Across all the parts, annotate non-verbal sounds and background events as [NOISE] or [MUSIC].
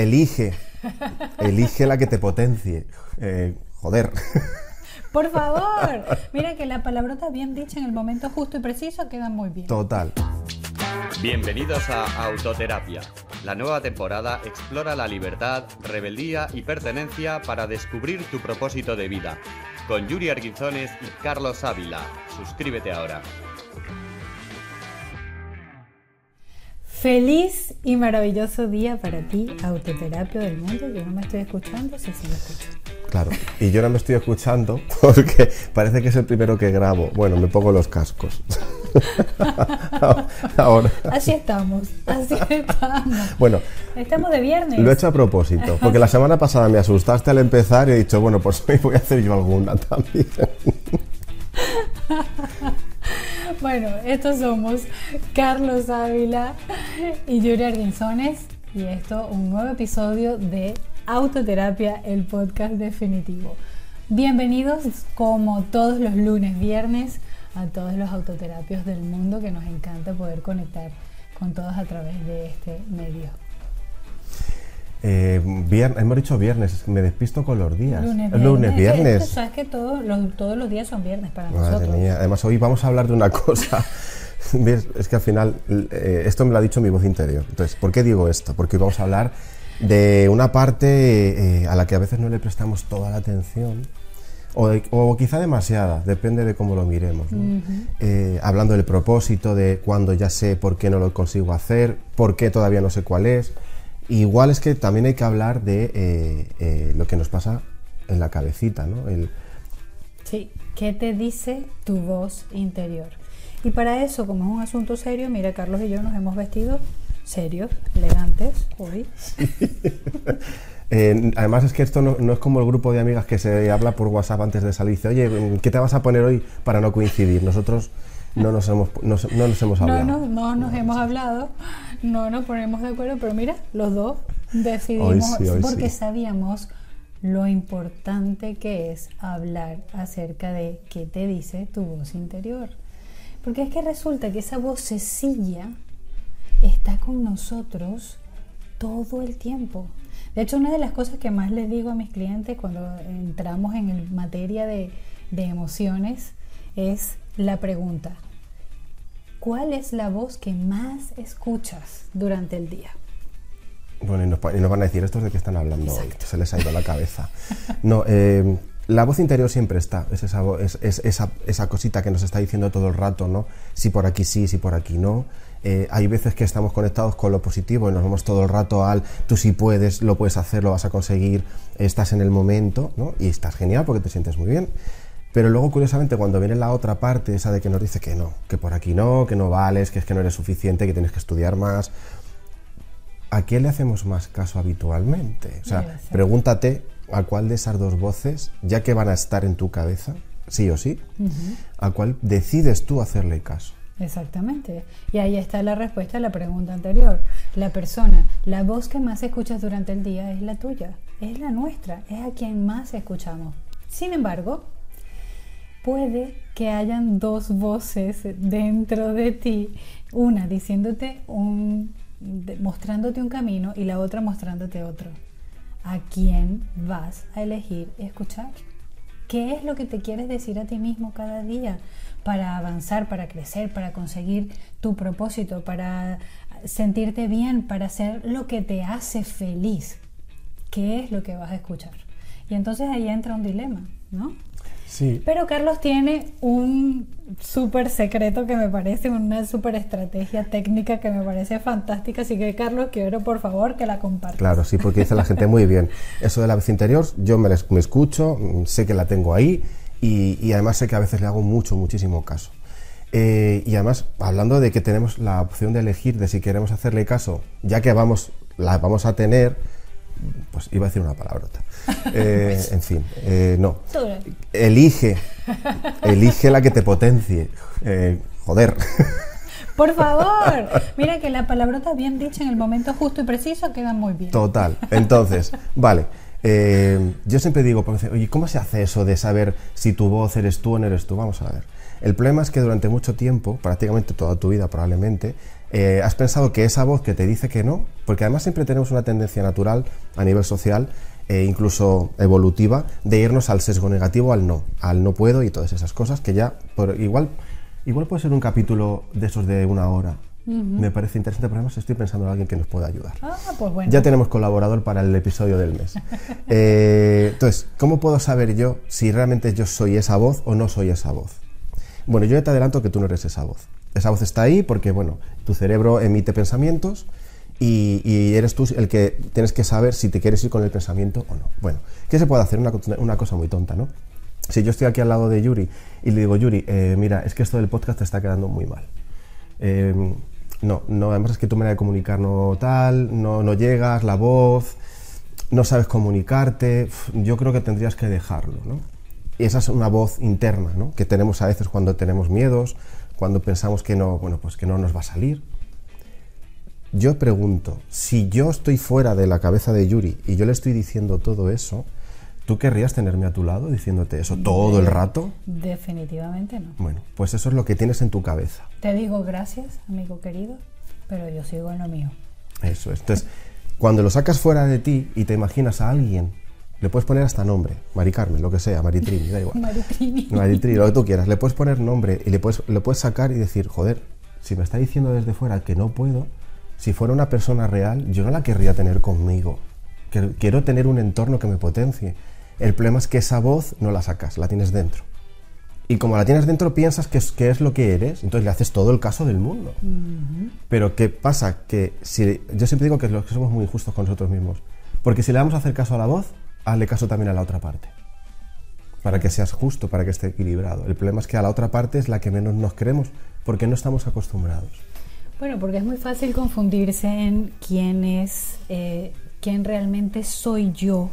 Elige, elige la que te potencie. Eh, joder. Por [LAUGHS] favor, mira que la palabrota bien dicha en el momento justo y preciso queda muy bien. Total. Bienvenidos a Autoterapia. La nueva temporada explora la libertad, rebeldía y pertenencia para descubrir tu propósito de vida. Con Yuri Arguizones y Carlos Ávila. Suscríbete ahora. Feliz y maravilloso día para ti, autoterapia del mundo. Yo no me estoy escuchando, sí, sí me escucho. Claro, y yo no me estoy escuchando [LAUGHS] porque parece que es el primero que grabo. Bueno, me pongo los cascos. [LAUGHS] Ahora. Así estamos, así [LAUGHS] estamos. Bueno, estamos de viernes. Lo he hecho a propósito, porque la semana pasada me asustaste al empezar y he dicho, bueno, pues hoy voy a hacer yo alguna también. Bueno, estos somos Carlos Ávila y Yuri Arguinzones y esto un nuevo episodio de Autoterapia, el podcast definitivo. Bienvenidos como todos los lunes, viernes a todos los autoterapios del mundo que nos encanta poder conectar con todos a través de este medio. Eh, hemos dicho viernes, me despisto con los días. Lunes, Lunes, viernes. sabes que todos los, todos los días son viernes para nosotros. Además, hoy vamos a hablar de una [LAUGHS] cosa. es que al final, eh, esto me lo ha dicho mi voz interior. Entonces, ¿por qué digo esto? Porque hoy vamos a hablar de una parte eh, a la que a veces no le prestamos toda la atención. O, quizá demasiada, depende de cómo lo miremos. Eh, hablando del propósito, de cuando ya sé por qué no lo consigo hacer, por qué todavía no sé cuál es, Igual es que también hay que hablar de eh, eh, lo que nos pasa en la cabecita, ¿no? El... Sí, ¿qué te dice tu voz interior? Y para eso, como es un asunto serio, mira, Carlos y yo nos hemos vestido serios, elegantes hoy. [LAUGHS] Eh, además es que esto no, es como el grupo de amigas que se habla por WhatsApp antes de salir. Dice, oye, ¿qué te vas a poner hoy para no coincidir? Nosotros no nos hemos, no, nos hemos hablado. No, no, no nos hemos hablado, no nos ponemos de acuerdo, pero mira, los dos decidimos, porque sabíamos lo importante que es hablar acerca de qué te dice tu voz interior. Porque es que resulta que esa vocecilla está con nosotros todo el tiempo. De hecho, una de las cosas que más les digo a mis clientes cuando entramos en materia de, de emociones es la pregunta, ¿cuál es la voz que más escuchas durante el día? Bueno, y nos, van a decir estos de qué están hablando hoy, se les ha ido la cabeza. [LAUGHS] No, eh, la voz interior siempre está, es esa, es, esa, esa, cosita que nos está diciendo todo el rato, ¿no? Si por aquí sí, si por aquí no. Eh, hay veces que estamos conectados con lo positivo y nos vamos todo el rato al tú sí puedes, lo puedes hacer, lo vas a conseguir, estás en el momento, ¿no? Y estás genial porque te sientes muy bien. Pero luego, curiosamente, cuando viene la otra parte, esa de que nos dice que no, que por aquí no, que no vales, que es que no eres suficiente, que tienes que estudiar más, ¿a quién le hacemos más caso habitualmente? O sea, pregúntate a cuál de esas dos voces, ya que van a estar en tu cabeza, sí o sí, a cuál decides tú hacerle caso. Exactamente. Y ahí está la respuesta a la pregunta anterior. La persona, la voz que más escuchas durante el día es la tuya, es la nuestra, es a quien más escuchamos. Sin embargo, puede que hayan dos voces dentro de ti, una diciéndote un, mostrándote un camino y la otra mostrándote otro. ¿A quién vas a elegir escuchar? ¿Qué es lo que te quieres decir a ti mismo cada día para avanzar, para crecer, para conseguir tu propósito, para sentirte bien, para hacer lo que te hace feliz? ¿Qué es lo que vas a escuchar? Y entonces ahí entra un dilema, ¿no? Pero Carlos tiene un súper secreto que me parece, una súper estrategia técnica que me parece fantástica. Así que, Carlos, quiero por favor que la compartas. Claro, sí, porque dice la gente muy bien. Eso de la vez interior, yo me, me escucho, sé que la tengo ahí y, además sé que a veces le hago mucho, muchísimo caso. Eh, y además, hablando de que tenemos la opción de elegir de si queremos hacerle caso, ya que vamos, la vamos a tener, pues iba a decir una palabrota. [LAUGHS] Eh, en fin, eh, no. Elige, elige la que te potencie. Eh, joder. [LAUGHS] Por favor, mira que la palabrota bien dicha en el momento justo y preciso queda muy bien. Total. Entonces, vale. yo siempre digo, oye, ¿cómo se hace eso de saber si tu voz eres tú o no eres tú? Vamos a ver. El problema es que durante mucho tiempo, prácticamente toda tu vida probablemente, Eh, ¿Has pensado que esa voz que te dice que no? Porque además siempre tenemos una tendencia natural a nivel social e incluso evolutiva de irnos al sesgo negativo, al no, al no puedo y todas esas cosas que ya, por, igual, igual puede ser un capítulo de esos de una hora. Me parece interesante, pero además estoy pensando en alguien que nos pueda ayudar. Ah, pues bueno. Ya tenemos colaborador para el episodio del mes. [LAUGHS] Eh, entonces, ¿cómo puedo saber yo si realmente yo soy esa voz o no soy esa voz? Bueno, yo ya te adelanto que tú no eres esa voz. Esa voz está ahí porque, bueno, tu cerebro emite pensamientos y, eres tú el que tienes que saber si te quieres ir con el pensamiento o no. Bueno, ¿qué se puede hacer? Una, una cosa muy tonta, ¿no? Si yo estoy aquí al lado de Yuri y le digo, Yuri, eh, mira, es que esto del podcast te está quedando muy mal. Eh, no, no, además es que tu manera de comunicar no tal, no, no llegas, la voz, no sabes comunicarte, yo creo que tendrías que dejarlo, ¿no? Y esa es una voz interna, ¿no? Que tenemos a veces cuando tenemos miedos, cuando pensamos que no, bueno, pues que no nos va a salir. Yo pregunto, si yo estoy fuera de la cabeza de Yuri y yo le estoy diciendo todo eso, ¿tú querrías tenerme a tu lado diciéndote eso todo el rato? Definitivamente no. Bueno, pues eso es lo que tienes en tu cabeza. Te digo gracias, amigo querido, pero yo sigo en lo mío. Eso es. Entonces, cuando lo sacas fuera de ti y te imaginas a alguien, le puedes poner hasta nombre, Mari Carmen, lo que sea, Maritrini, da igual. Maritrini. Maritrini, lo que tú quieras. Le puedes poner nombre y le puedes, le puedes sacar y decir, joder, si me está diciendo desde fuera que no puedo, si fuera una persona real, yo no la querría tener conmigo. Quiero tener un entorno que me potencie. El problema es que esa voz no la sacas, la tienes dentro. Y como la tienes dentro, piensas que es, que es lo que eres, entonces le haces todo el caso del mundo. Pero ¿qué pasa? Que si, yo siempre digo que, los que somos muy injustos con nosotros mismos. Porque si le damos a hacer caso a la voz, hazle caso también a la otra parte. Para que seas justo, para que esté equilibrado. El problema es que a la otra parte es la que menos nos queremos, porque no estamos acostumbrados. Bueno, porque es muy fácil confundirse en quién es, eh, quién realmente soy yo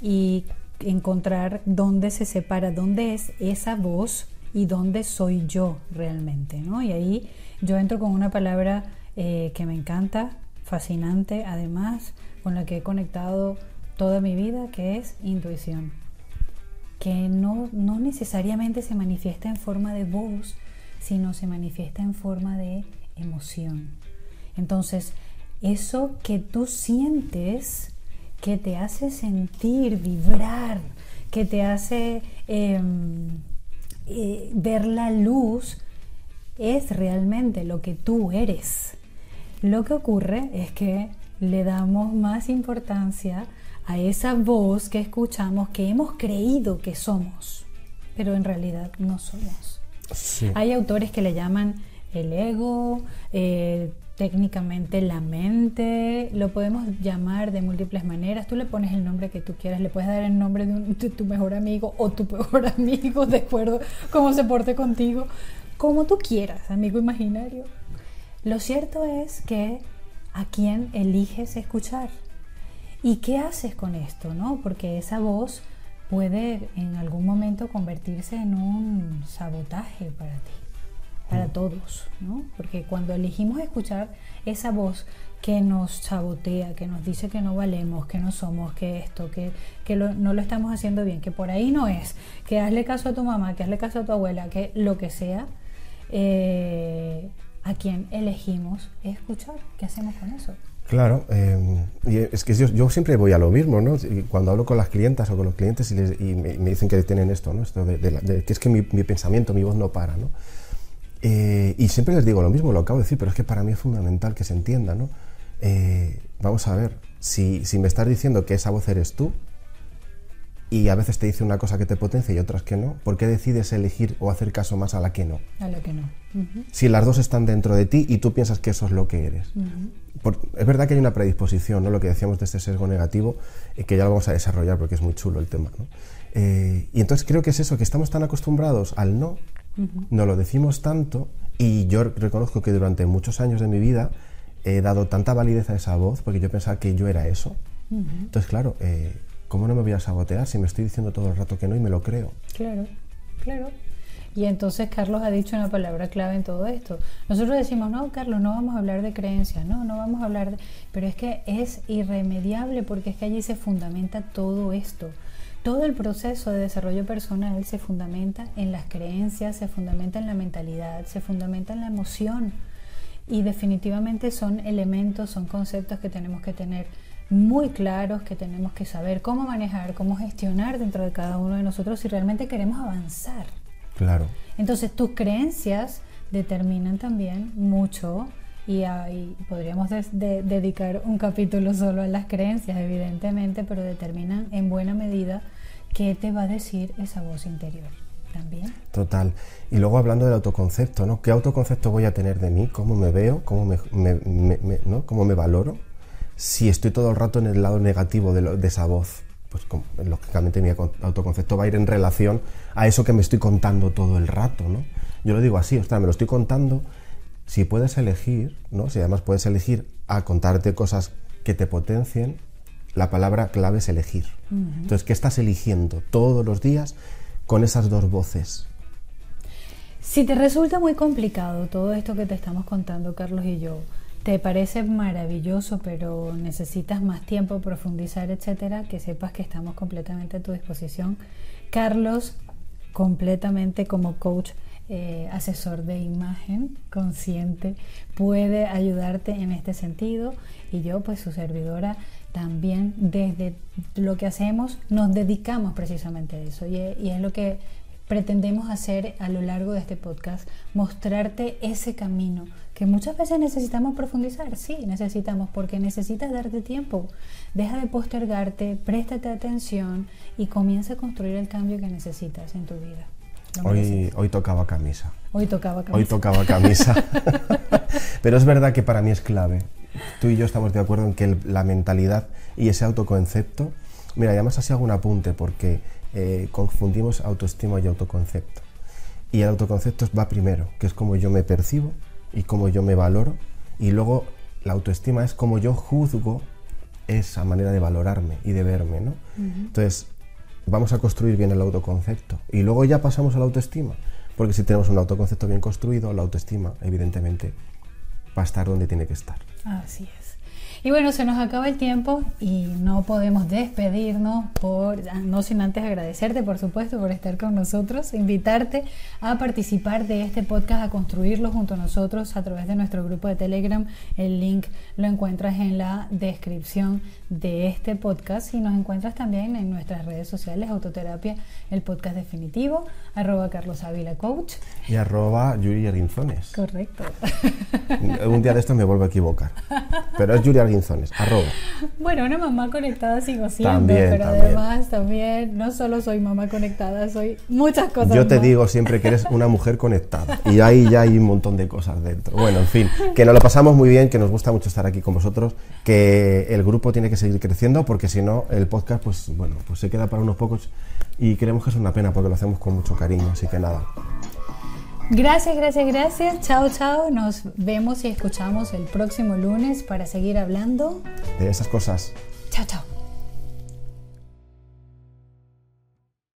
y encontrar dónde se separa, dónde es esa voz y dónde soy yo realmente, ¿no? Y ahí yo entro con una palabra eh, que me encanta, fascinante, además, con la que he conectado toda mi vida, que es intuición, que no, no necesariamente se manifiesta en forma de voz, sino se manifiesta en forma de emoción. Entonces, eso que tú sientes, que te hace sentir, vibrar, que te hace em, eh, ver la luz, es realmente lo que tú eres. Lo que ocurre es que le damos más importancia a esa voz que escuchamos, que hemos creído que somos, pero en realidad no somos. Hay autores que le llaman el ego, eh, técnicamente la mente, lo podemos llamar de múltiples maneras. Tú le pones el nombre que tú quieras, le puedes dar el nombre de, tu mejor amigo o tu peor [LAUGHS] amigo, de acuerdo cómo se porte contigo, como tú quieras, amigo imaginario. Lo cierto es que a quién eliges escuchar y qué haces con esto, ¿no? Porque esa voz puede en algún momento convertirse en un sabotaje para ti para todos, ¿no? Porque cuando elegimos escuchar esa voz que nos sabotea, que nos dice que no valemos, que no somos, que esto, que, no lo estamos haciendo bien, que por ahí no es, que hazle caso a tu mamá, que hazle caso a tu abuela, que lo que sea, eh, a quien elegimos escuchar. ¿Qué hacemos con eso? Claro, eh, y es que yo, siempre voy a lo mismo, ¿no? Cuando hablo con las clientas o con los clientes y, me, dicen que tienen esto, ¿no? Esto de, que es que mi, mi, pensamiento, mi voz no para, ¿no? Eh, y siempre les digo lo mismo, lo acabo de decir, pero es que para mí es fundamental que se entienda, ¿no? Eh, vamos a ver, si, si, me estás diciendo que esa voz eres tú y a veces te dice una cosa que te potencia y otras que no, ¿por qué decides elegir o hacer caso más a la que no? A la que no. Si las dos están dentro de ti y tú piensas que eso es lo que eres. Es verdad que hay una predisposición, ¿no? Lo que decíamos de este sesgo negativo, eh, que ya lo vamos a desarrollar porque es muy chulo el tema, ¿no? y entonces creo que es eso, que estamos tan acostumbrados al no no lo decimos tanto y yo reconozco que durante muchos años de mi vida he dado tanta validez a esa voz porque yo pensaba que yo era eso. Entonces, claro, eh, ¿cómo no me voy a sabotear si me estoy diciendo todo el rato que no y me lo creo? Claro, claro. Y entonces Carlos ha dicho una palabra clave en todo esto. Nosotros decimos, no, Carlos, no vamos a hablar de creencias, no, no vamos a hablar de... Pero es que es irremediable porque es que allí se fundamenta todo esto. Todo el proceso de desarrollo personal se fundamenta en las creencias, se fundamenta en la mentalidad, se fundamenta en la emoción. y definitivamente son elementos, son conceptos que tenemos que tener muy claros, que tenemos que saber cómo manejar, cómo gestionar dentro de cada uno de nosotros si realmente queremos avanzar. Claro. Entonces tus creencias determinan también mucho y, ahí podríamos dedicar un capítulo solo a las creencias, evidentemente, pero determinan en buena medida qué te va a decir esa voz interior también. Total. Y luego hablando del autoconcepto, ¿no? ¿Qué autoconcepto voy a tener de mí? ¿Cómo me veo? ¿Cómo me, ¿no? ¿Cómo me valoro? Si estoy todo el rato en el lado negativo de, de esa voz, pues lógicamente mi autoconcepto va a ir en relación a eso que me estoy contando todo el rato, ¿no? Yo lo digo así, ostras, me lo estoy contando. Si puedes elegir, ¿no? Si además puedes elegir a contarte cosas que te potencien, la palabra clave es elegir. Entonces, ¿qué estás eligiendo todos los días con esas dos voces? Si te resulta muy complicado todo esto que te estamos contando, Carlos y yo, te parece maravilloso, pero necesitas más tiempo, profundizar, etcétera, que sepas que estamos completamente a tu disposición. Carlos, completamente como coach, eh, asesor de imagen consciente, puede ayudarte en este sentido y yo, pues su servidora, también desde lo que hacemos nos dedicamos precisamente a eso y, es lo que pretendemos hacer a lo largo de este podcast, mostrarte ese camino que muchas veces necesitamos profundizar, sí, necesitamos, porque necesitas darte tiempo, deja de postergarte, préstate atención y comienza a construir el cambio que necesitas en tu vida. Hoy, hoy tocaba camisa. Hoy tocaba camisa. Hoy tocaba camisa. [LAUGHS] [LAUGHS] Pero es verdad que para mí es clave tú y yo estamos de acuerdo en que la mentalidad y ese autoconcepto, mira, además así hago un apunte porque eh, confundimos autoestima y autoconcepto. Y el autoconcepto va primero, que es como yo me percibo y cómo yo me valoro, y luego la autoestima es como yo juzgo esa manera de valorarme y de verme, ¿no? Entonces, vamos a construir bien el autoconcepto y luego ya pasamos a la autoestima, porque si tenemos un autoconcepto bien construido, la autoestima, evidentemente, va a estar donde tiene que estar. Así es. Y bueno, se nos acaba el tiempo y no podemos despedirnos por, no sin antes agradecerte, por supuesto, por estar con nosotros, invitarte a participar de este podcast, a construirlo junto a nosotros a través de nuestro grupo de Telegram. El link lo encuentras en la descripción de este podcast y nos encuentras también en nuestras redes sociales, Autoterapia, el podcast definitivo, arroba Carlos Ávila Coach. Y arroba Yuri Arginzones. Correcto. Un día de esto me vuelvo a equivocar. Pero es Yuri Arginzones, arroba. Bueno, una mamá conectada sigo siendo, pero además también no solo soy mamá conectada, soy muchas cosas. Yo te digo siempre que eres una mujer conectada y ahí ya hay un montón de cosas dentro. Bueno, en fin, que nos lo pasamos muy bien, que nos gusta mucho estar aquí con vosotros, que el grupo tiene que seguir creciendo porque si no el podcast pues bueno, pues se queda para unos pocos y creemos que es una pena porque lo hacemos con mucho cariño, así que nada. Gracias, gracias, gracias. Chao, chao. Nos vemos y escuchamos el próximo lunes para seguir hablando de esas cosas. Chao, chao.